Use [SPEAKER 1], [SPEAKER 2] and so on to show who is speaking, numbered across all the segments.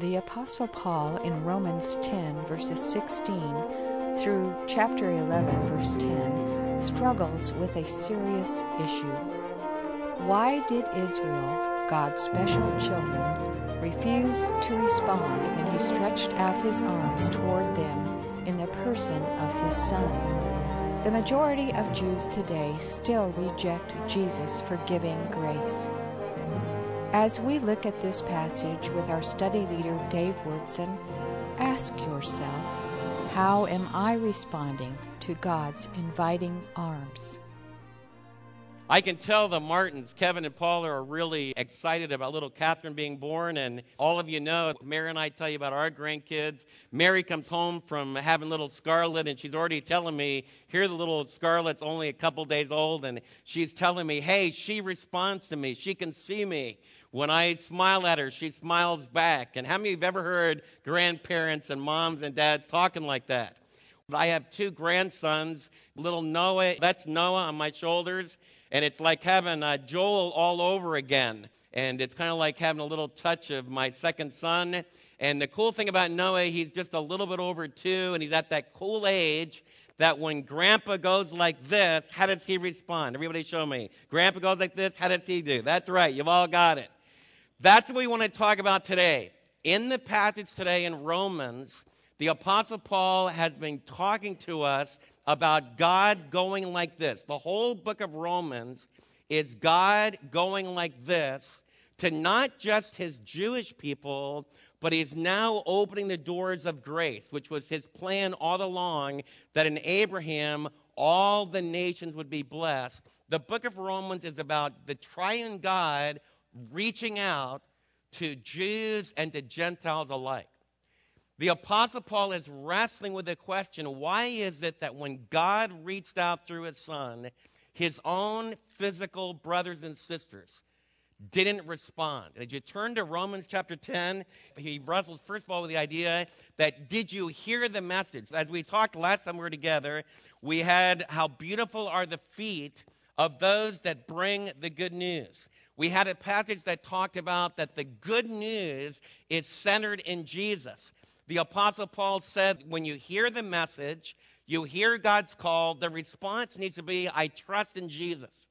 [SPEAKER 1] The Apostle Paul in Romans 10, verses 16 through chapter 11, verse 10, struggles with a serious issue. Why did Israel, God's special children, refuse to respond when he stretched out his arms toward them in the person of his Son? The majority of Jews today still reject Jesus' forgiving grace. As we look at this passage with our study leader, Dave Wurtson, ask yourself, how am I responding to God's inviting arms?
[SPEAKER 2] I can tell the Martins, Kevin and Paula, are really excited about little Catherine being born. And all of you know, Mary and I tell you about our grandkids. Mary comes home from having little Scarlett, and she's already telling me, here the little Scarlett's only a couple days old. And she's telling me, hey, she responds to me. She can see me. When I smile at her, she smiles back. And how many of you have ever heard grandparents and moms and dads talking like that? I have two grandsons, little Noah, that's Noah on my shoulders, and it's like having Joel all over again. And it's kind of like having a little touch of my second son. And the cool thing about Noah, he's just a little bit over two, and he's at that cool age that when grandpa goes like this, how does he respond? Everybody show me. Grandpa goes like this, how does he do? That's right, you've all got it. That's what we want to talk about today. In the passage today in Romans, the Apostle Paul has been talking to us about God going like this. The whole book of Romans is God going like this to not just his Jewish people, but he's now opening the doors of grace, which was his plan all along that in Abraham all the nations would be blessed. The book of Romans is about the triune God reaching out to Jews and to Gentiles alike. The Apostle Paul is wrestling with the question why is it that when God reached out through his son, his own physical brothers and sisters didn't respond? And as you turn to Romans chapter 10, he wrestles first of all with the idea that did you hear the message? As we talked last time we were together, we had how beautiful are the feet of those that bring the good news. We had a passage that talked about that the good news is centered in Jesus. The Apostle Paul said, when you hear the message, you hear God's call, the response needs to be, I trust in Jesus.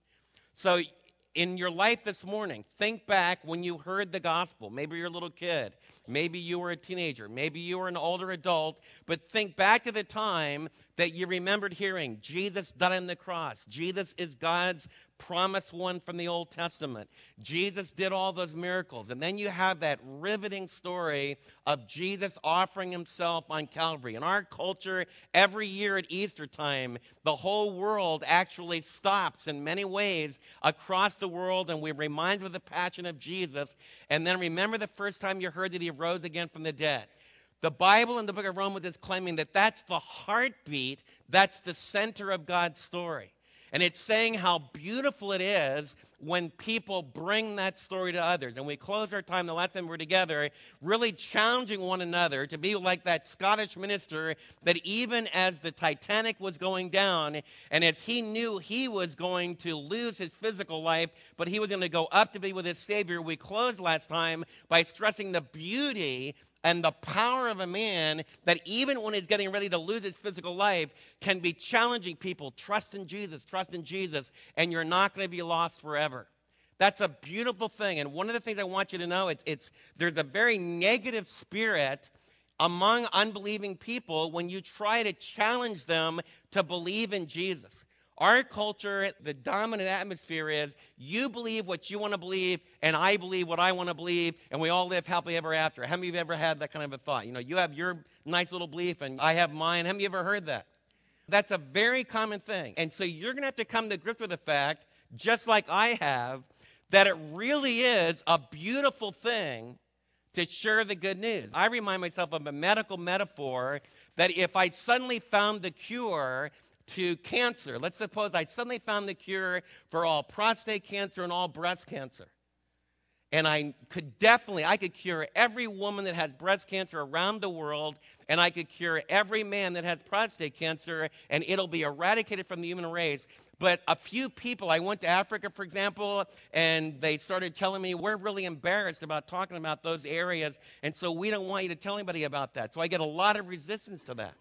[SPEAKER 2] So, in your life this morning, think back when you heard the gospel. Maybe you're a little kid. Maybe you were a teenager. Maybe you were an older adult. But think back to the time that you remembered hearing Jesus died on the cross. Jesus is God's promised one from the Old Testament. Jesus did all those miracles. And then you have that riveting story of Jesus offering himself on Calvary. In our culture, every year at Easter time, the whole world actually stops in many ways across the world, and we're reminded of the passion of Jesus. And then remember the first time you heard that he rose again from the dead. The Bible in the book of Romans is claiming that that's the heartbeat, that's the center of God's story. And it's saying how beautiful it is when people bring that story to others. And we close our time the last time we were together, really challenging one another to be like that Scottish minister that even as the Titanic was going down, and as he knew he was going to lose his physical life, but he was going to go up to be with his Savior, we closed last time by stressing the beauty and the power of a man that even when he's getting ready to lose his physical life can be challenging people. Trust in jesus trust in jesus and you're not going to be lost forever. That's a beautiful thing and one of the things i want you to know it's, it's there's a very negative spirit among unbelieving people when you try to challenge them to believe in jesus our culture, the dominant atmosphere is you believe what you want to believe, and I believe what I want to believe, and we all live happily ever after. How many of you have ever had that kind of a thought? You know, you have your nice little belief, and I have mine. How many of you ever heard that? That's a very common thing. And so you're going to have to come to grips with the fact, just like I have, that it really is a beautiful thing to share the good news. I remind myself of a medical metaphor that if I suddenly found the cure to cancer. Let's suppose I suddenly found the cure for all prostate cancer and all breast cancer. And I could definitely, I could cure every woman that has breast cancer around the world, and I could cure every man that has prostate cancer, and it'll be eradicated from the human race. but a few people, I went to Africa, for example, and they started telling me, we're really embarrassed about talking about those areas, and so we don't want you to tell anybody about that. So I get a lot of resistance to that.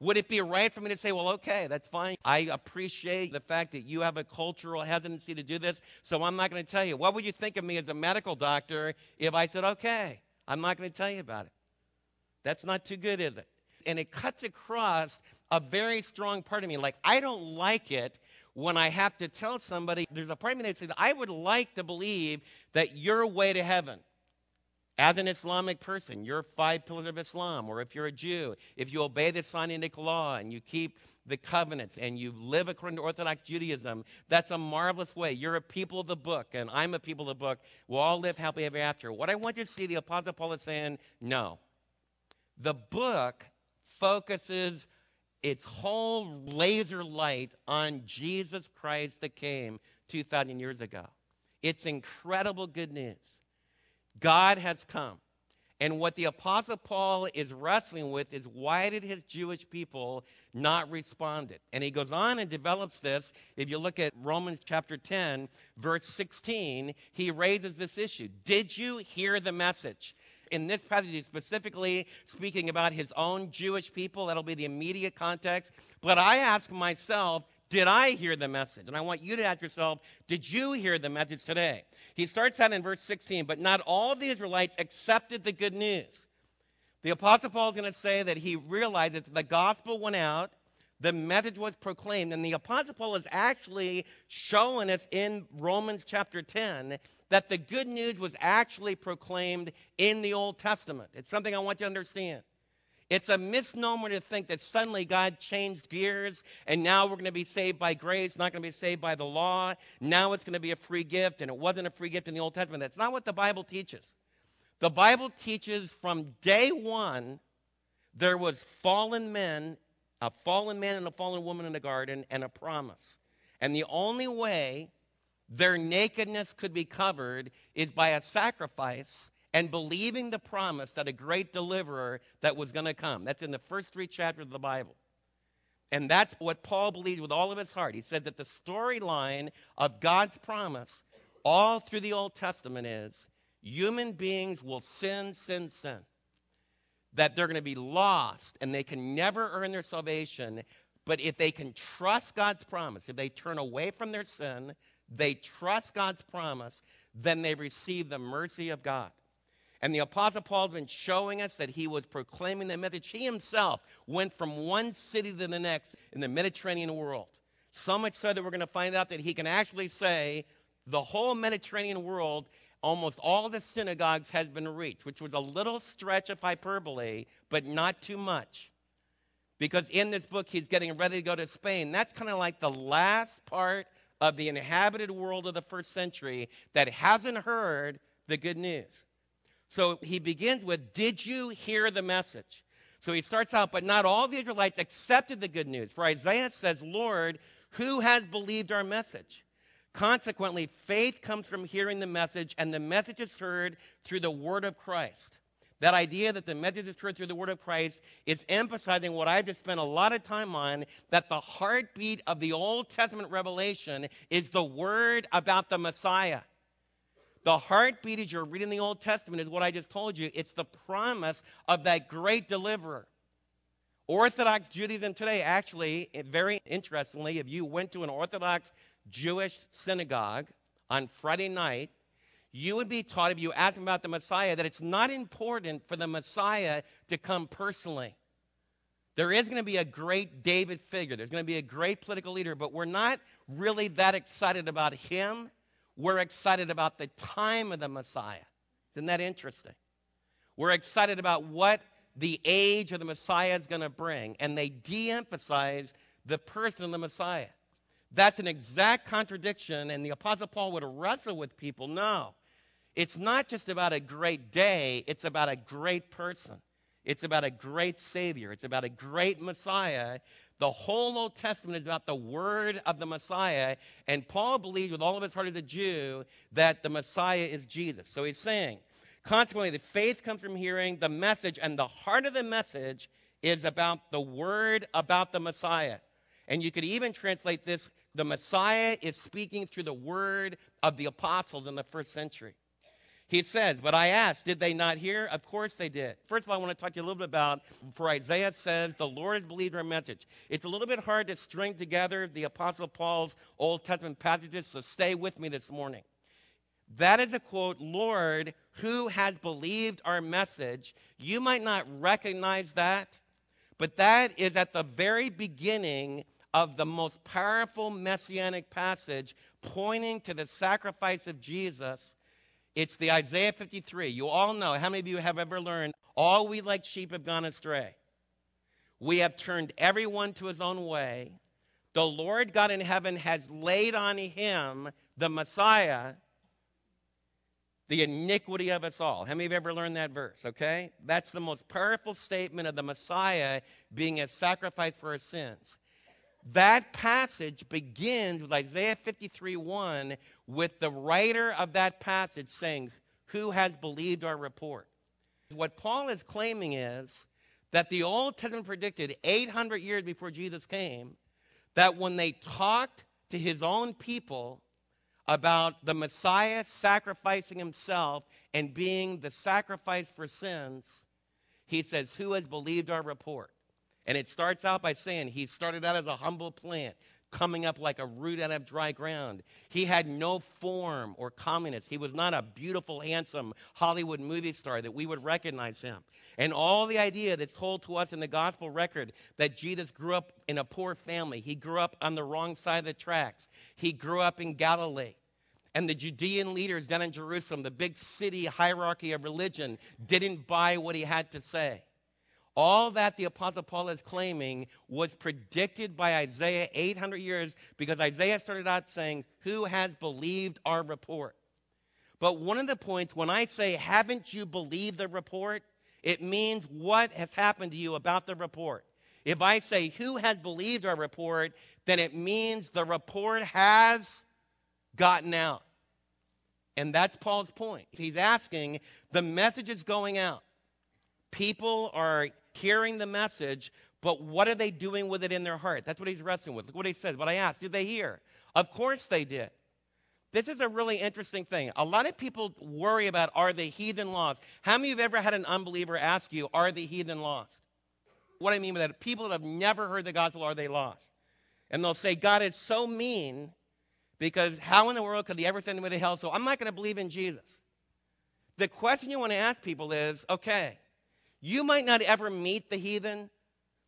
[SPEAKER 2] Would it be right for me to say, well, okay, that's fine. I appreciate the fact that you have a cultural hesitancy to do this, so I'm not going to tell you. What would you think of me as a medical doctor if I said, okay, I'm not going to tell you about it? That's not too good, is it? And it cuts across a very strong part of me. Like, I don't like it when I have to tell somebody, there's a part of me that says, I would like to believe that your way to heaven as an Islamic person, your five pillars of Islam, or if you're a Jew, if you obey the Sinaitic law and you keep the covenants and you live according to Orthodox Judaism, that's a marvelous way. You're a people of the book, and I'm a people of the book. We'll all live happily ever after. What I want you to see, the Apostle Paul is saying, no. The book focuses its whole laser light on Jesus Christ that came 2,000 years ago. It's incredible good news. God has come. And what the Apostle Paul is wrestling with is why did his Jewish people not respond? It? And he goes on and develops this. If you look at Romans chapter 10, verse 16, he raises this issue. Did you hear the message? In this passage, he's specifically speaking about his own Jewish people. That'll be the immediate context. But I ask myself, did I hear the message? And I want you to ask yourself, did you hear the message today? He starts out in verse 16, but not all of the Israelites accepted the good news. The Apostle Paul is going to say that he realized that the gospel went out, the message was proclaimed, and the Apostle Paul is actually showing us in Romans chapter 10 that the good news was actually proclaimed in the Old Testament. It's something I want you to understand. It's a misnomer to think that suddenly God changed gears and now we're going to be saved by grace, not going to be saved by the law. Now it's going to be a free gift, and it wasn't a free gift in the Old Testament. That's not what the Bible teaches. The Bible teaches from day one there was fallen men, a fallen man and a fallen woman in the garden, and a promise. And the only way their nakedness could be covered is by a sacrifice and believing the promise that a great deliverer that was going to come. That's in the first three chapters of the Bible. And that's what Paul believed with all of his heart. He said that the storyline of God's promise all through the Old Testament is human beings will sin, sin, sin. That they're going to be lost and they can never earn their salvation. But if they can trust God's promise, if they turn away from their sin, they trust God's promise, then they receive the mercy of God. And the Apostle Paul has been showing us that he was proclaiming the message. He himself went from one city to the next in the Mediterranean world. So much so that we're going to find out that he can actually say the whole Mediterranean world, almost all the synagogues has been reached, which was a little stretch of hyperbole, but not too much. Because in this book, he's getting ready to go to Spain. That's kind of like the last part of the inhabited world of the first century that hasn't heard the good news. So he begins with, Did you hear the message? So he starts out, but not all the Israelites accepted the good news. For Isaiah says, Lord, who has believed our message? Consequently, faith comes from hearing the message, and the message is heard through the word of Christ. That idea that the message is heard through the word of Christ is emphasizing what I've just spent a lot of time on that the heartbeat of the Old Testament revelation is the word about the Messiah. The heartbeat as you're reading the Old Testament is what I just told you. It's the promise of that great deliverer. Orthodox Judaism today, actually, very interestingly, if you went to an Orthodox Jewish synagogue on Friday night, you would be taught, if you asked about the Messiah, that it's not important for the Messiah to come personally. There is going to be a great David figure, there's going to be a great political leader, but we're not really that excited about him we're excited about the time of the Messiah. Isn't that interesting? We're excited about what the age of the Messiah is going to bring, and they de emphasize the person of the Messiah. That's an exact contradiction, and the Apostle Paul would wrestle with people. No, it's not just about a great day, it's about a great person. It's about a great Savior. It's about a great Messiah the whole Old Testament is about the word of the Messiah, and Paul believes with all of his heart as a Jew that the Messiah is Jesus. So he's saying, consequently, the faith comes from hearing the message, and the heart of the message is about the word about the Messiah. And you could even translate this The Messiah is speaking through the word of the apostles in the first century. He says, But I asked, did they not hear? Of course they did. First of all, I want to talk to you a little bit about, for Isaiah says, the Lord has believed our message. It's a little bit hard to string together the Apostle Paul's Old Testament passages, so stay with me this morning. That is a quote, Lord, who has believed our message. You might not recognize that, but that is at the very beginning of the most powerful messianic passage pointing to the sacrifice of Jesus it's the Isaiah 53. You all know. How many of you have ever learned? All we like sheep have gone astray. We have turned everyone to his own way. The Lord God in heaven has laid on him, the Messiah, the iniquity of us all. How many you ever learned that verse? Okay? That's the most powerful statement of the Messiah being a sacrifice for our sins. That passage begins with Isaiah 53 1, with the writer of that passage saying, Who has believed our report? What Paul is claiming is that the Old Testament predicted 800 years before Jesus came that when they talked to his own people about the Messiah sacrificing himself and being the sacrifice for sins, he says, Who has believed our report? And it starts out by saying he started out as a humble plant, coming up like a root out of dry ground. He had no form or comeliness. He was not a beautiful, handsome Hollywood movie star that we would recognize him. And all the idea that's told to us in the gospel record that Jesus grew up in a poor family, he grew up on the wrong side of the tracks, he grew up in Galilee. And the Judean leaders down in Jerusalem, the big city hierarchy of religion, didn't buy what he had to say. All that the Apostle Paul is claiming was predicted by Isaiah 800 years because Isaiah started out saying, Who has believed our report? But one of the points when I say, Haven't you believed the report? It means what has happened to you about the report. If I say, Who has believed our report? then it means the report has gotten out. And that's Paul's point. He's asking, the message is going out. People are hearing the message, but what are they doing with it in their heart? That's what he's wrestling with. Look what he says. But I asked, did they hear? Of course they did. This is a really interesting thing. A lot of people worry about are the heathen lost? How many of you have ever had an unbeliever ask you, are the heathen lost? What I mean by that, people that have never heard the gospel, are they lost? And they'll say, God is so mean because how in the world could he ever send me to hell? So I'm not going to believe in Jesus. The question you want to ask people is okay, you might not ever meet the heathen.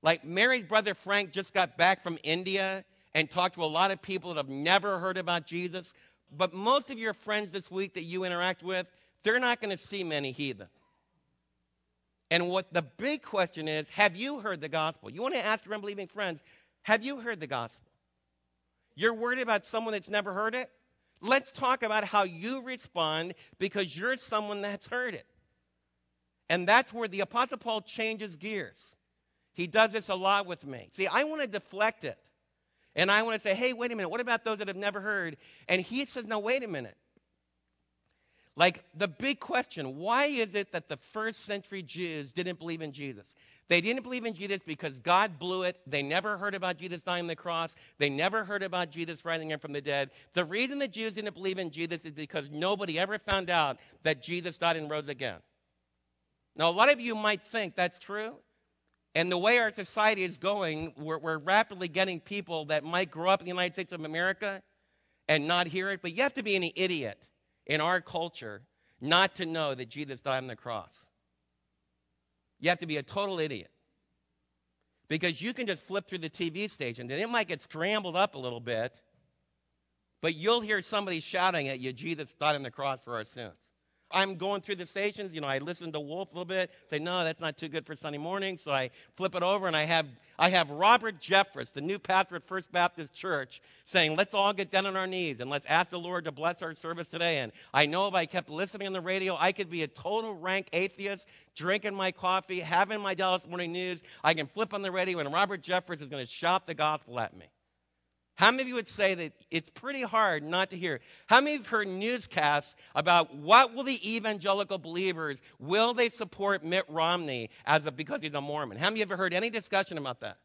[SPEAKER 2] Like Mary's brother Frank just got back from India and talked to a lot of people that have never heard about Jesus. But most of your friends this week that you interact with, they're not going to see many heathen. And what the big question is have you heard the gospel? You want to ask your unbelieving friends, have you heard the gospel? You're worried about someone that's never heard it? Let's talk about how you respond because you're someone that's heard it. And that's where the Apostle Paul changes gears. He does this a lot with me. See, I want to deflect it. And I want to say, hey, wait a minute, what about those that have never heard? And he says, no, wait a minute. Like the big question why is it that the first century Jews didn't believe in Jesus? They didn't believe in Jesus because God blew it. They never heard about Jesus dying on the cross. They never heard about Jesus rising from the dead. The reason the Jews didn't believe in Jesus is because nobody ever found out that Jesus died and rose again. Now, a lot of you might think that's true. And the way our society is going, we're, we're, rapidly getting people that might grow up in the United States of America and not hear it. But you have to be an idiot in our culture not to know that Jesus died on the cross. You have to be a total idiot. Because you can just flip through the TV station and it might get scrambled up a little bit, but you'll hear somebody shouting at you, Jesus died on the cross for our sins. I'm going through the stations, you know, I listen to Wolf a little bit, say, no, that's not too good for Sunday morning. So I flip it over and I have, I have Robert Jeffress, the new pastor at First Baptist Church, saying, let's all get down on our knees and let's ask the Lord to bless our service today. And I know if I kept listening on the radio, I could be a total rank atheist, drinking my coffee, having my Dallas Morning News. I can flip on the radio and Robert Jeffress is going to shout the gospel at me. How many of you would say that it's pretty hard not to hear? How many have heard newscasts about what will the evangelical believers, will they support Mitt Romney as a, because he's a Mormon? How many of you ever heard any discussion about that?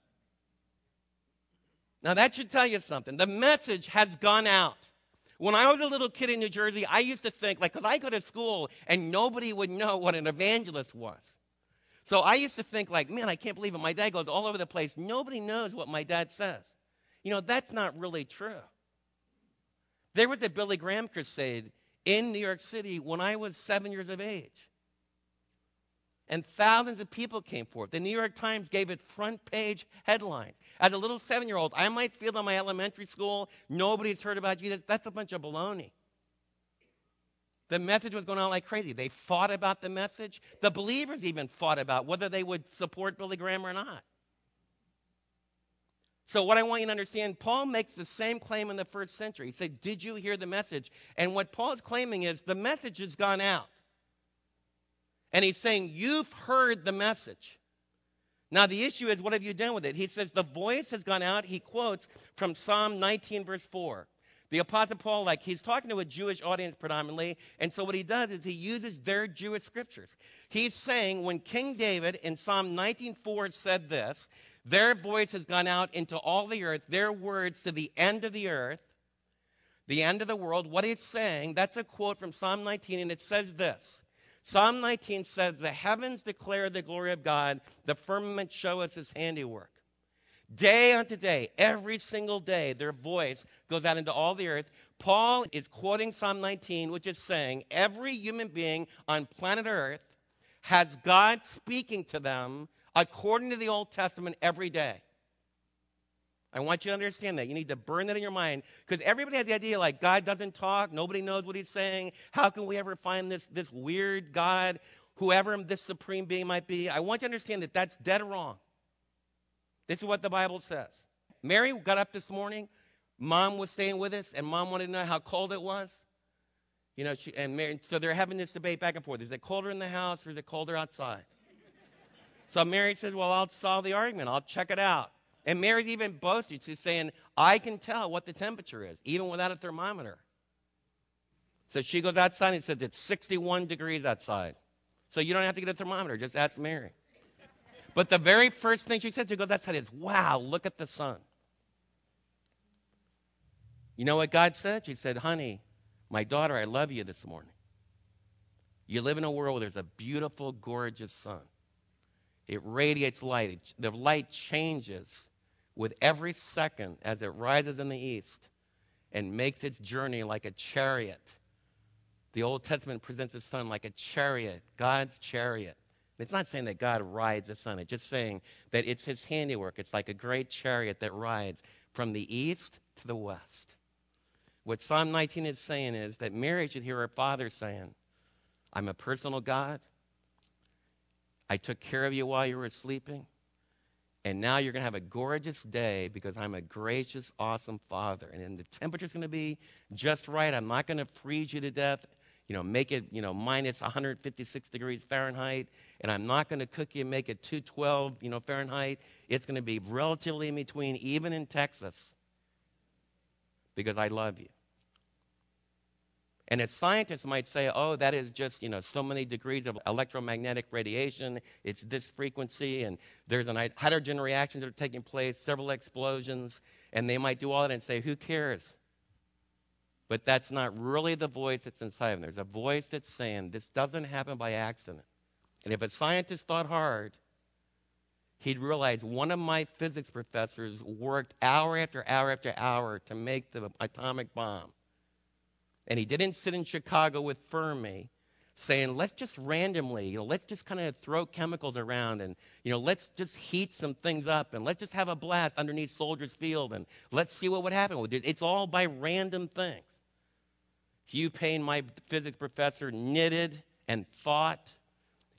[SPEAKER 2] Now, that should tell you something. The message has gone out. When I was a little kid in New Jersey, I used to think, like, because I go to school and nobody would know what an evangelist was. So I used to think, like, man, I can't believe it. My dad goes all over the place. Nobody knows what my dad says. You know, that's not really true. There was a Billy Graham crusade in New York City when I was seven years of age. And thousands of people came forth. The New York Times gave it front page headlines. As a little seven year old, I might feel in my elementary school, nobody's heard about Jesus. That's a bunch of baloney. The message was going on like crazy. They fought about the message. The believers even fought about whether they would support Billy Graham or not. So, what I want you to understand, Paul makes the same claim in the first century. He said, Did you hear the message? And what Paul's claiming is the message has gone out. And he's saying, You've heard the message. Now, the issue is, what have you done with it? He says, The voice has gone out. He quotes from Psalm 19, verse 4. The Apostle Paul, like, he's talking to a Jewish audience predominantly. And so, what he does is he uses their Jewish scriptures. He's saying, when King David in Psalm 19:4 said this, their voice has gone out into all the earth, their words to the end of the earth, the end of the world. What it's saying, that's a quote from Psalm 19, and it says this Psalm 19 says, The heavens declare the glory of God, the firmament show us his handiwork. Day unto day, every single day, their voice goes out into all the earth. Paul is quoting Psalm 19, which is saying every human being on planet earth has God speaking to them according to the Old Testament every day. I want you to understand that. You need to burn that in your mind because everybody has the idea like God doesn't talk, nobody knows what he's saying. How can we ever find this, this weird God, whoever this supreme being might be? I want you to understand that that's dead wrong. This is what the Bible says. Mary got up this morning. Mom was staying with us, and mom wanted to know how cold it was. You know, she, and Mary, so they're having this debate back and forth. Is it colder in the house or is it colder outside? So Mary says, Well, I'll solve the argument. I'll check it out. And Mary's even boasted. She's saying, I can tell what the temperature is, even without a thermometer. So she goes outside and says, It's 61 degrees outside. So you don't have to get a thermometer. Just ask Mary. But the very first thing she said, she goes outside is, Wow, look at the sun. You know what God said? She said, Honey, my daughter, I love you this morning. You live in a world where there's a beautiful, gorgeous sun. It radiates light. The light changes with every second as it rises in the east and makes its journey like a chariot. The Old Testament presents the sun like a chariot, God's chariot. It's not saying that God rides the sun, it's just saying that it's his handiwork. It's like a great chariot that rides from the east to the west. What Psalm 19 is saying is that Mary should hear her father saying, I'm a personal God. I took care of you while you were sleeping. And now you're going to have a gorgeous day because I'm a gracious, awesome father. And then the temperature's going to be just right. I'm not going to freeze you to death, you know, make it, you know, minus 156 degrees Fahrenheit. And I'm not going to cook you and make it 212, you know, Fahrenheit. It's going to be relatively in between, even in Texas, because I love you. And as scientists might say, oh, that is just, you know, so many degrees of electromagnetic radiation. It's this frequency, and there's an hydrogen reactions that are taking place, several explosions, and they might do all that and say, who cares? But that's not really the voice that's inside of them. There's a voice that's saying, this doesn't happen by accident. And if a scientist thought hard, he'd realize one of my physics professors worked hour after hour after hour to make the atomic bomb. And he didn't sit in Chicago with Fermi saying, let's just randomly, you know, let's just kind of throw chemicals around and, you know, let's just heat some things up and let's just have a blast underneath Soldiers Field and let's see what would happen. It's all by random things. Hugh Payne, my physics professor, knitted and thought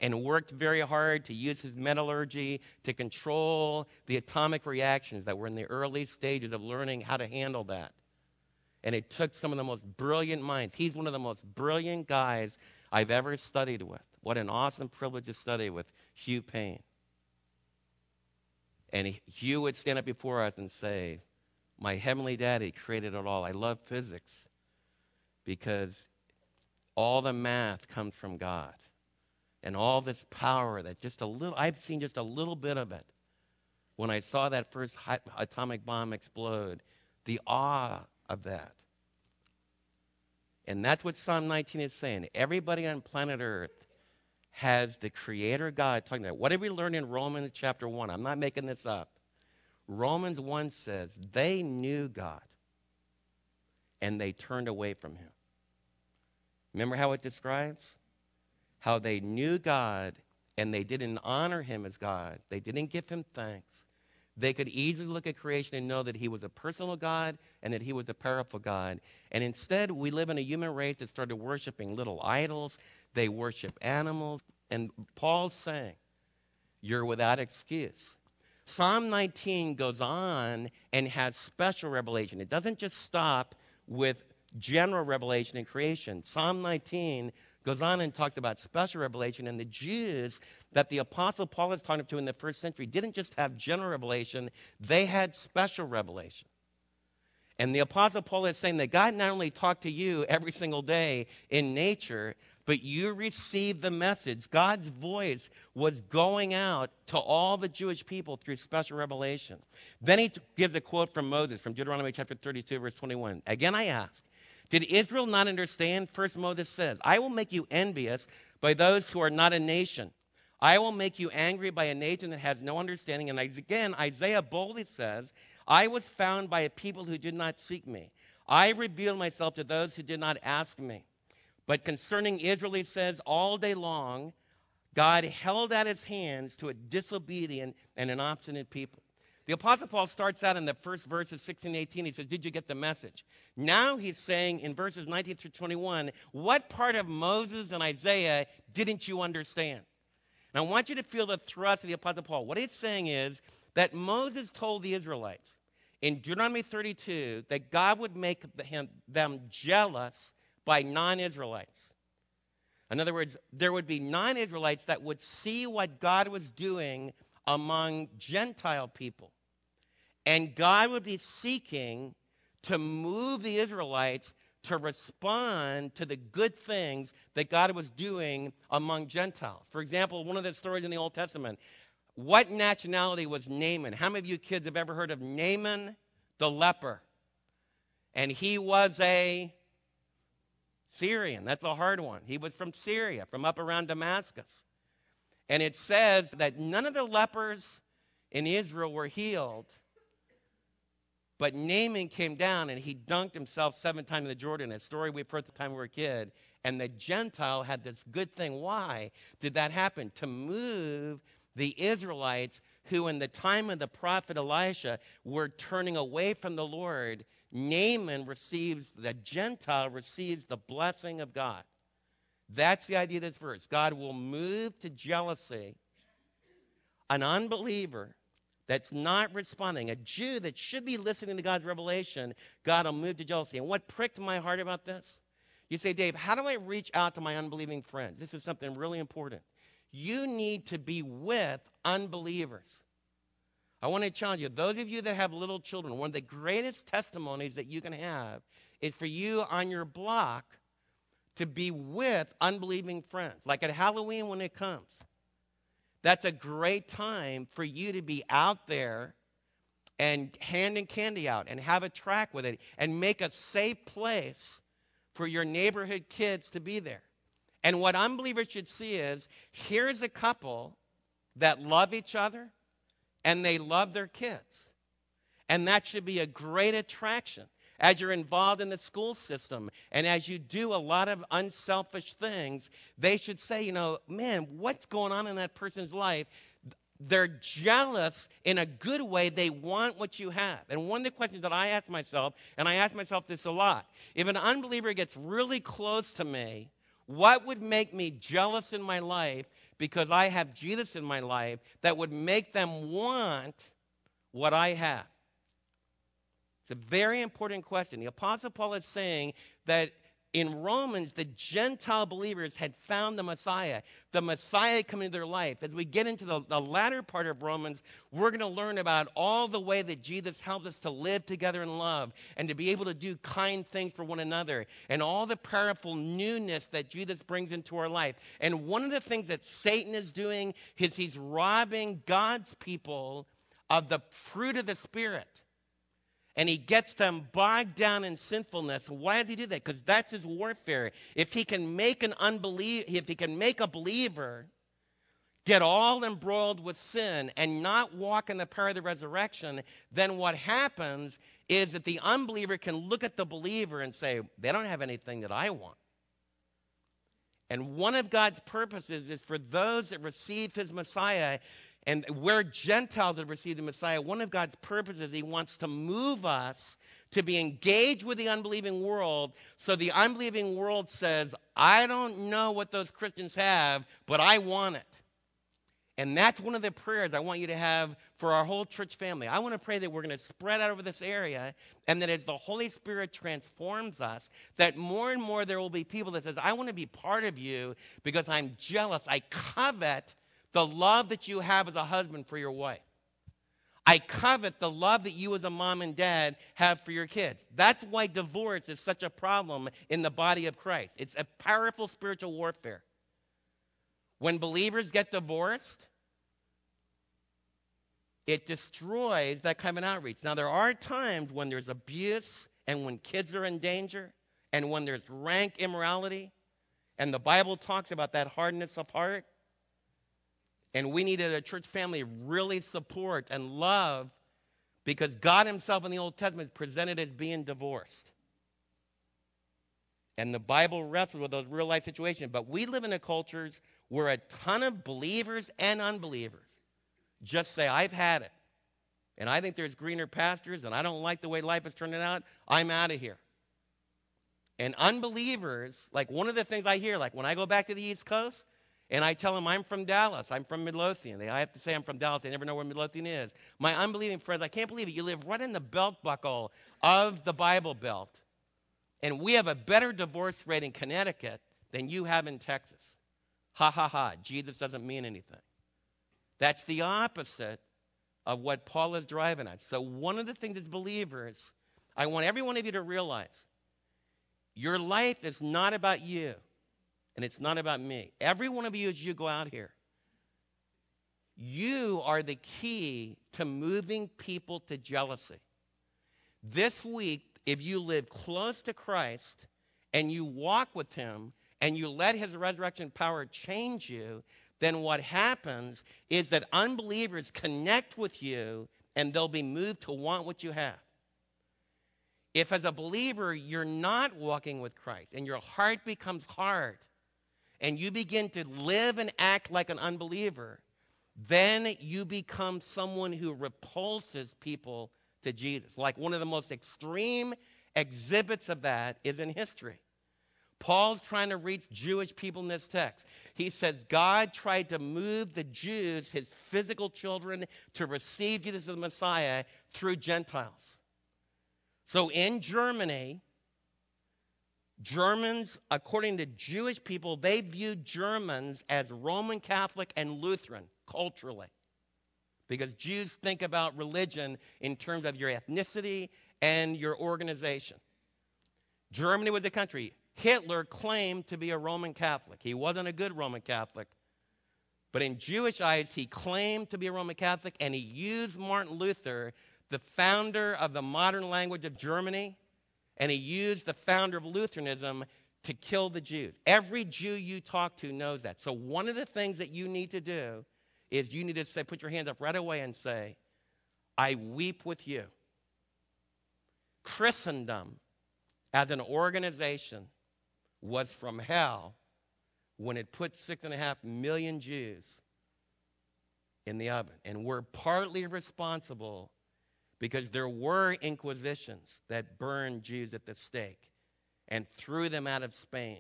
[SPEAKER 2] and worked very hard to use his metallurgy to control the atomic reactions that were in the early stages of learning how to handle that. And it took some of the most brilliant minds. He's one of the most brilliant guys I've ever studied with. What an awesome privilege to study with Hugh Payne. And Hugh would stand up before us and say, My heavenly daddy created it all. I love physics because all the math comes from God. And all this power that just a little, I've seen just a little bit of it when I saw that first atomic bomb explode, the awe of that. And that's what Psalm 19 is saying. Everybody on planet Earth has the Creator God talking about. What did we learn in Romans chapter 1? I'm not making this up. Romans 1 says they knew God and they turned away from Him. Remember how it describes? How they knew God and they didn't honor Him as God, they didn't give Him thanks. They could easily look at creation and know that He was a personal God and that He was a powerful God. And instead, we live in a human race that started worshiping little idols, they worship animals. And Paul's saying, You're without excuse. Psalm 19 goes on and has special revelation. It doesn't just stop with general revelation in creation. Psalm 19 goes on and talks about special revelation, and the Jews that the Apostle Paul is talking to in the first century didn't just have general revelation, they had special revelation. And the Apostle Paul is saying that God not only talked to you every single day in nature, but you received the message. God's voice was going out to all the Jewish people through special revelation. Then he gives a quote from Moses from Deuteronomy chapter 32, verse 21. Again, I ask, did Israel not understand? First, Moses says, I will make you envious by those who are not a nation. I will make you angry by a nation that has no understanding. And again, Isaiah boldly says, I was found by a people who did not seek me. I revealed myself to those who did not ask me. But concerning Israel, he says, all day long, God held out his hands to a disobedient and an obstinate people. The Apostle Paul starts out in the first verses 16 and 18. He says, Did you get the message? Now he's saying in verses 19 through 21, What part of Moses and Isaiah didn't you understand? And I want you to feel the thrust of the Apostle Paul. What he's saying is that Moses told the Israelites in Deuteronomy 32 that God would make them jealous by non Israelites. In other words, there would be non Israelites that would see what God was doing among Gentile people. And God would be seeking to move the Israelites to respond to the good things that God was doing among Gentiles. For example, one of the stories in the Old Testament what nationality was Naaman? How many of you kids have ever heard of Naaman the leper? And he was a Syrian. That's a hard one. He was from Syria, from up around Damascus. And it says that none of the lepers in Israel were healed. But Naaman came down and he dunked himself seven times in the Jordan, a story we've heard the time we were a kid. And the Gentile had this good thing. Why did that happen? To move the Israelites who, in the time of the prophet Elisha, were turning away from the Lord Naaman receives, the Gentile receives the blessing of God. That's the idea of this verse. God will move to jealousy an unbeliever that's not responding, a Jew that should be listening to God's revelation, God will move to jealousy. And what pricked my heart about this? You say, Dave, how do I reach out to my unbelieving friends? This is something really important. You need to be with unbelievers. I want to challenge you, those of you that have little children, one of the greatest testimonies that you can have is for you on your block to be with unbelieving friends, like at Halloween when it comes. That's a great time for you to be out there and handing candy out and have a track with it and make a safe place for your neighborhood kids to be there. And what unbelievers should see is here's a couple that love each other and they love their kids. And that should be a great attraction as you're involved in the school system and as you do a lot of unselfish things. They should say, you know, man, what's going on in that person's life? They're jealous in a good way. They want what you have. And one of the questions that I ask myself, and I ask myself this a lot if an unbeliever gets really close to me, what would make me jealous in my life because I have Jesus in my life that would make them want what I have? A very important question. The Apostle Paul is saying that in Romans, the Gentile believers had found the Messiah, the Messiah coming into their life. As we get into the, the latter part of Romans, we're going to learn about all the way that Jesus helped us to live together in love and to be able to do kind things for one another and all the powerful newness that Jesus brings into our life. And one of the things that Satan is doing is he's robbing God's people of the fruit of the Spirit. And he gets them bogged down in sinfulness. Why does he do that? Because that's his warfare. If he can make an unbeliever, if he can make a believer get all embroiled with sin and not walk in the power of the resurrection, then what happens is that the unbeliever can look at the believer and say, they don't have anything that I want. And one of God's purposes is for those that receive his Messiah, and where Gentiles have received the Messiah, one of God's purposes, he wants to move us to be engaged with the unbelieving world. So the unbelieving world says, I don't know what those Christians have, but I want it. And that's one of the prayers I want you to have for our whole church family. I want to pray that we're going to spread out over this area and that as the Holy Spirit transforms us, that more and more there will be people that says, I want to be part of you because I'm jealous. I covet the love that you have as a husband for your wife. I covet the love that you as a mom and dad have for your kids. That's why divorce is such a problem in the body of Christ. It's a powerful spiritual warfare. When believers get divorced, it destroys that kind of outreach. Now, there are times when there's abuse and when kids are in danger and when there's rank immorality, and the Bible talks about that hardness of heart. And we needed a church family really support and love because God Himself in the Old Testament presented as being divorced. And the Bible wrestles with those real life situations. But we live in a culture where a ton of believers and unbelievers just say, I've had it. And I think there's greener pastures, and I don't like the way life is turning out. I'm out of here. And unbelievers, like one of the things I hear, like when I go back to the East Coast, and I tell them I'm from Dallas, I'm from Midlothian. They, I have to say I'm from Dallas. They never know where Midlothian is. My unbelieving friends, I can't believe it. You live right in the belt buckle of the Bible Belt. And we have a better divorce rate in Connecticut than you have in Texas. Ha ha ha. Jesus doesn't mean anything. That's the opposite of what Paul is driving at. So, one of the things as believers, I want every one of you to realize your life is not about you and it's not about me. Every one of you, as you go out here, you are the key to moving people to jealousy. This week, if you live close to Christ and you walk with Him and you let His resurrection power change you, then what happens is that unbelievers connect with you and they'll be moved to want what you have. If, as a believer, you're not walking with Christ and your heart becomes hard and you begin to live and act like an unbeliever, then you become someone who repulses people to Jesus. Like one of the most extreme exhibits of that is in history. Paul's trying to reach Jewish people in this text. He says God tried to move the Jews, his physical children, to receive Jesus as the Messiah through Gentiles. So in Germany, Germans, according to Jewish people, they viewed Germans as Roman Catholic and Lutheran culturally. Because Jews think about religion in terms of your ethnicity and your organization. Germany was the country. Hitler claimed to be a Roman Catholic. He wasn't a good Roman Catholic. But in Jewish eyes, he claimed to be a Roman Catholic, and he used Martin Luther, the founder of the modern language of Germany, and he used the founder of Lutheranism to kill the Jews. Every Jew you talk to knows that. So, one of the things that you need to do is you need to say, put your hands up right away and say, I weep with you. Christendom as an organization was from hell when it put six and a half million Jews in the oven. And we're partly responsible because there were inquisitions that burned Jews at the stake and threw them out of Spain.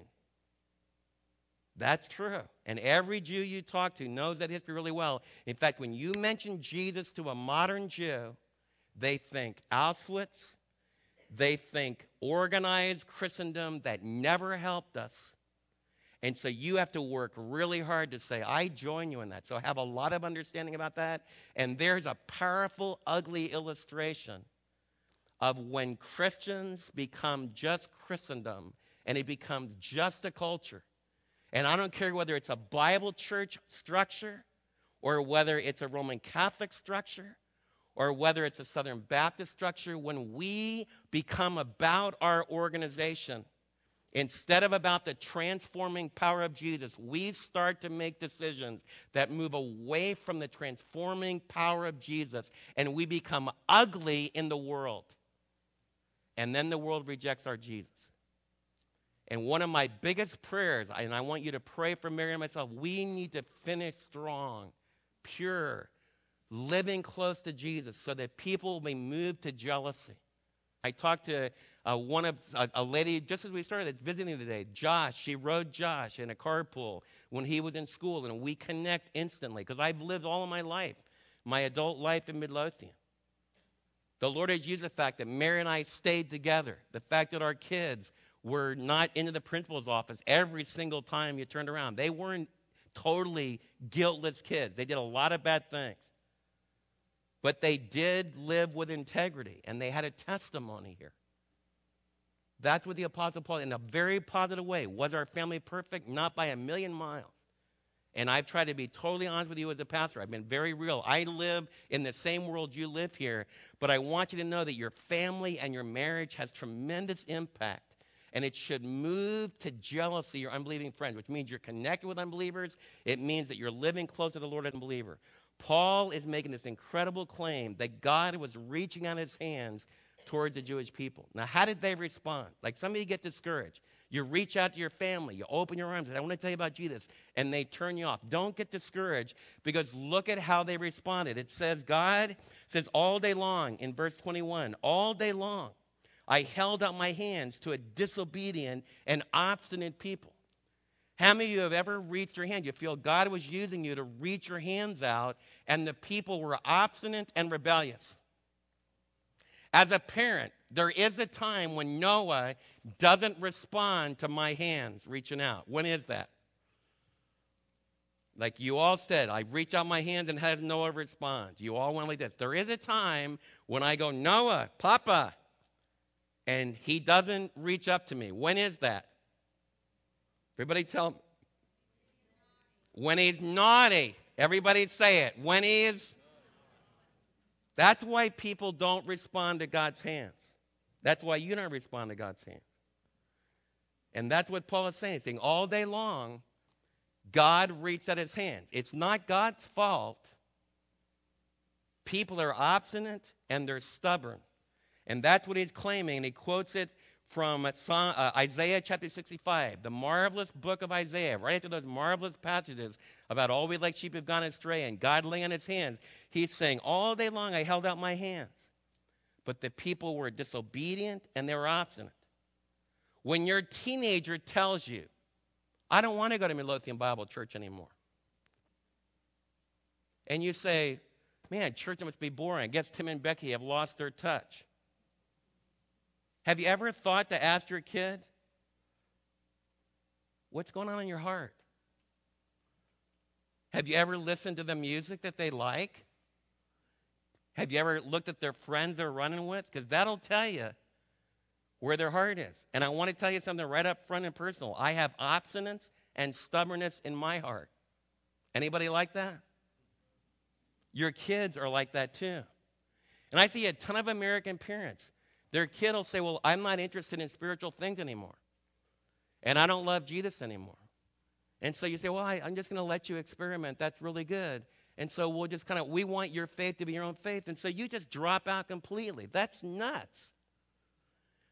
[SPEAKER 2] That's true. And every Jew you talk to knows that history really well. In fact, when you mention Jesus to a modern Jew, they think Auschwitz, they think organized Christendom that never helped us. And so you have to work really hard to say, I join you in that. So have a lot of understanding about that. And there's a powerful, ugly illustration of when Christians become just Christendom and it becomes just a culture. And I don't care whether it's a Bible church structure or whether it's a Roman Catholic structure or whether it's a Southern Baptist structure, when we become about our organization, instead of about the transforming power of Jesus, we start to make decisions that move away from the transforming power of Jesus and we become ugly in the world. And then the world rejects our Jesus. And one of my biggest prayers, and I want you to pray for Mary and myself, we need to finish strong, pure, living close to Jesus so that people will be moved to jealousy. I talked to uh, one of a, a, lady just as we started that's visiting today, Josh. She rode Josh in a carpool when he was in school, and we connect instantly because I've lived all of my life, my adult life in Midlothian. The Lord has used the fact that Mary and I stayed together, the fact that our kids were not into the principal's office every single time you turned around. They weren't totally guiltless kids. They did a lot of bad things. But they did live with integrity, and they had a testimony here. That's what the Apostle Paul, in a very positive way, was our family perfect? Not by a million miles. And I've tried to be totally honest with you as a pastor. I've been very real. I live in the same world you live here, but I want you to know that your family and your marriage has tremendous impact. And it should move to jealousy your unbelieving friends, which means you're connected with unbelievers. It means that you're living close to the Lord as a believer. Paul is making this incredible claim that God was reaching out his hands towards the Jewish people. Now, how did they respond? Like some of you get discouraged. You reach out to your family, you open your arms, and I want to tell you about Jesus, and they turn you off. Don't get discouraged because look at how they responded. It says, God says all day long in verse 21, all day long, I held out my hands to a disobedient and obstinate people. How many of you have ever reached your hand? You feel God was using you to reach your hands out, and the people were obstinate and rebellious. As a parent, there is a time when Noah doesn't respond to my hands reaching out. When is that? Like you all said, I reach out my hand and have Noah respond. You all went like this. There is a time when I go, Noah, Papa, and he doesn't reach up to me. When is that? Everybody tell me. When he's naughty. Everybody say it. When he's. That's why people don't respond to God's hands. That's why you don't respond to God's hands. And that's what Paul is saying. saying all day long, God reached out his hands. It's not God's fault. People are obstinate and they're stubborn. And that's what he's claiming. And he quotes it from uh, Isaiah chapter 65, the marvelous book of Isaiah, right after those marvelous passages about all we like sheep have gone astray and God laying on his hands. He's saying, All day long I held out my hands, but the people were disobedient and they were obstinate. When your teenager tells you, I don't want to go to Midlothian Bible Church anymore, and you say, Man, church must be boring. I guess Tim and Becky have lost their touch. Have you ever thought to ask your kid, What's going on in your heart? Have you ever listened to the music that they like? Have you ever looked at their friends they're running with? Because that'll tell you where their heart is. And I want to tell you something right up front and personal. I have obstinance and stubbornness in my heart. Anybody like that? Your kids are like that too. And I see a ton of American parents their kid will say, Well, I'm not interested in spiritual things anymore. And I don't love Jesus anymore. And so you say, Well, I, am just going to let you experiment. That's really good. And so we'll just kind of, we want your faith to be your own faith. And so you just drop out completely. That's nuts.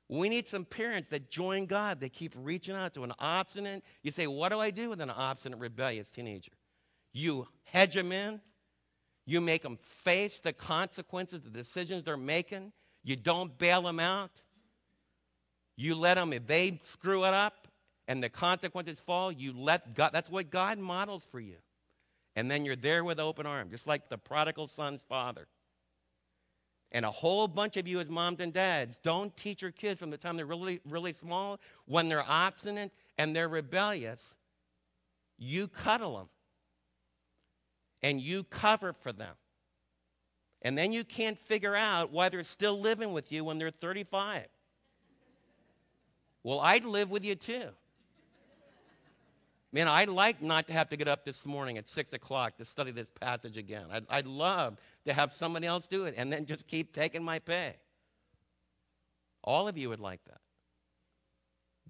[SPEAKER 2] We need some parents that join God, that keep reaching out to an obstinate. You say, What do I do with an obstinate, rebellious teenager? You hedge them in, you make them face the consequences, the decisions they're making. You don't bail them out. You let them, if they screw it up and the consequences fall, you let God, that's what God models for you. And then you're there with open arms, just like the prodigal son's father. And a whole bunch of you, as moms and dads, don't teach your kids from the time they're really, really small, when they're obstinate and they're rebellious, you cuddle them and you cover for them. And then you can't figure out why they're still living with you when they're 35. Well, I'd live with you too. Man, I'd like not to have to get up this morning at 6 o'clock to study this passage again. I'd, I'd love to have somebody else do it and then just keep taking my pay. All of you would like that.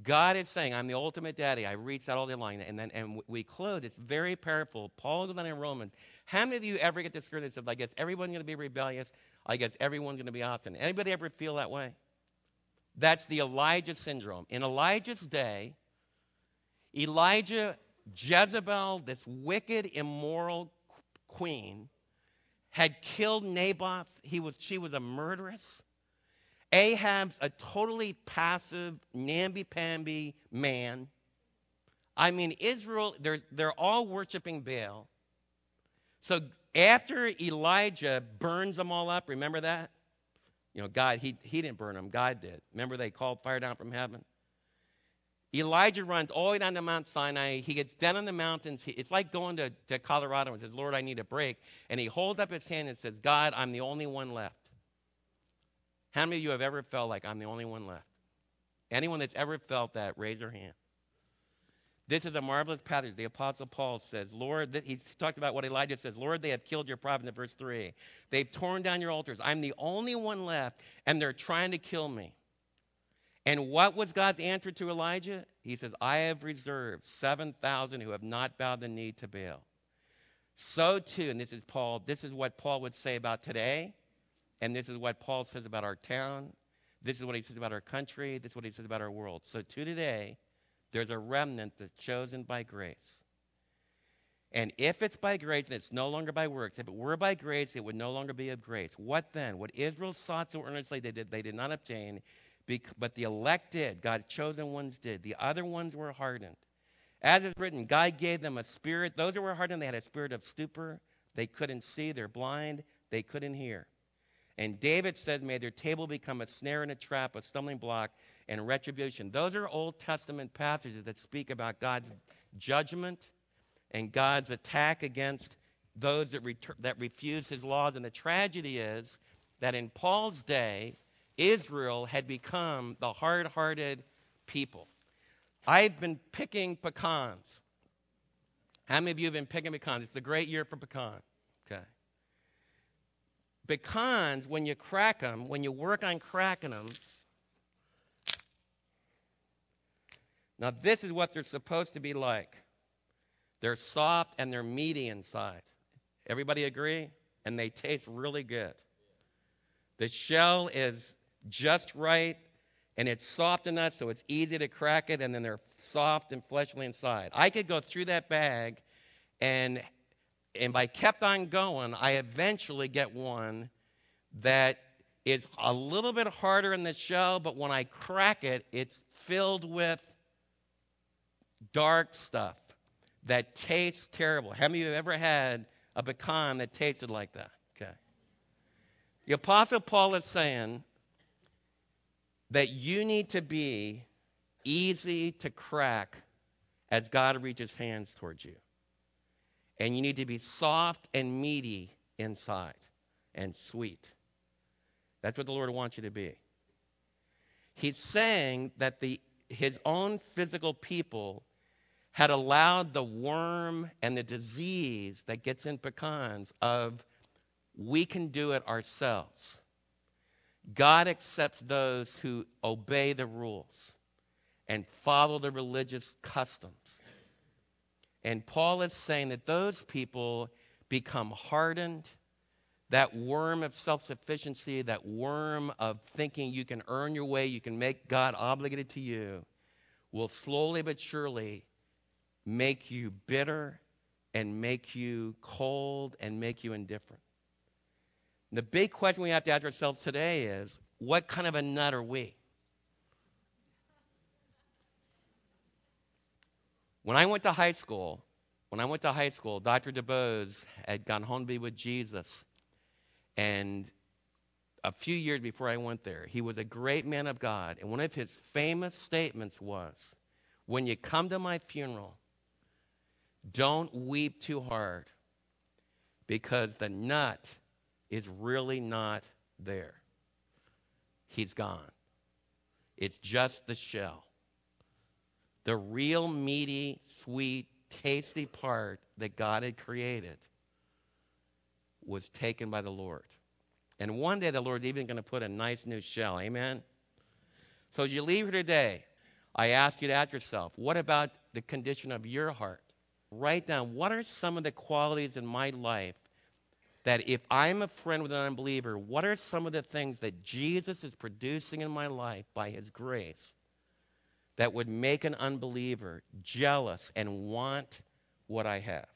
[SPEAKER 2] God is saying, I'm the ultimate daddy. I reach out all day long. And then and we close. It's very powerful. Paul goes on in Romans. How many of you ever get discouraged and said, I guess everyone's going to be rebellious? I guess everyone's going to be often. Anybody ever feel that way? That's the Elijah syndrome. In Elijah's day, Elijah, Jezebel, this wicked, immoral queen, had killed Naboth. He was, she was a murderess. Ahab's a totally passive, namby-pamby man. I mean, Israel, they're, they're all worshiping Baal. So after Elijah burns them all up, remember that? You know, God, he, he didn't burn them, God did. Remember they called fire down from heaven? Elijah runs all the way down to Mount Sinai. He gets down on the mountains. It's like going to, to Colorado and says, Lord, I need a break. And he holds up his hand and says, God, I'm the only one left. How many of you have ever felt like I'm the only one left? Anyone that's ever felt that, raise your hand. This is a marvelous passage. The Apostle Paul says, Lord, he talked about what Elijah says, Lord, they have killed your prophet in verse 3. They've torn down your altars. I'm the only one left, and they're trying to kill me. And what was God's answer to Elijah? He says, I have reserved 7,000 who have not bowed the knee to Baal. So too, and this is Paul, this is what Paul would say about today, and this is what Paul says about our town. This is what he says about our country. This is what he says about our world. So to today, there's a remnant that's chosen by grace. And if it's by grace and it's no longer by works, if it were by grace, it would no longer be of grace. What then? What Israel sought so earnestly, they did, they did not obtain but the elect did. God's chosen ones did. The other ones were hardened. As is written, God gave them a spirit. Those who were hardened, they had a spirit of stupor. They couldn't see. They're blind. They couldn't hear. And David said, May their table become a snare and a trap, a stumbling block, and retribution. Those are Old Testament passages that speak about God's judgment and God's attack against those that, retur- that refuse his laws. And the tragedy is that in Paul's day, Israel had become the hard hearted people. I've been picking pecans. How many of you have been picking pecans? It's a great year for pecan. Okay. Pecans, when you crack them, when you work on cracking them, now this is what they're supposed to be like. They're soft and they're meaty inside. Everybody agree? And they taste really good. The shell is just right, and it's soft enough so it's easy to crack it, and then they're soft and fleshly inside. I could go through that bag, and and if I kept on going, I eventually get one that is a little bit harder in the shell, but when I crack it, it's filled with dark stuff that tastes terrible. How many of you have ever had a pecan that tasted like that? Okay. The Apostle Paul is saying that you need to be easy to crack as God reaches hands towards you. And you need to be soft and meaty inside and sweet. That's what the Lord wants you to be. He's saying that the, his own physical people had allowed the worm and the disease that gets in pecans of we can do it ourselves. God accepts those who obey the rules and follow the religious customs. And Paul is saying that those people become hardened. That worm of self sufficiency, that worm of thinking you can earn your way, you can make God obligated to you, will slowly but surely make you bitter and make you cold and make you indifferent. The big question we have to ask ourselves today is what kind of a nut are we? When I went to high school, when I went to high school, Dr. DuBose had gone home to be with Jesus. And a few years before I went there, he was a great man of God. And one of his famous statements was When you come to my funeral, don't weep too hard because the nut is really not there. He's gone. It's just the shell. The real meaty, sweet, tasty part that God had created was taken by the Lord. And one day the Lord's even going to put a nice new shell. Amen? So as you leave here today, I ask you to ask yourself, what about the condition of your heart? Write down what are some of the qualities in my life that if I'm a friend with an unbeliever, what are some of the things that Jesus is producing in my life by his grace that would make an unbeliever jealous and want what I have?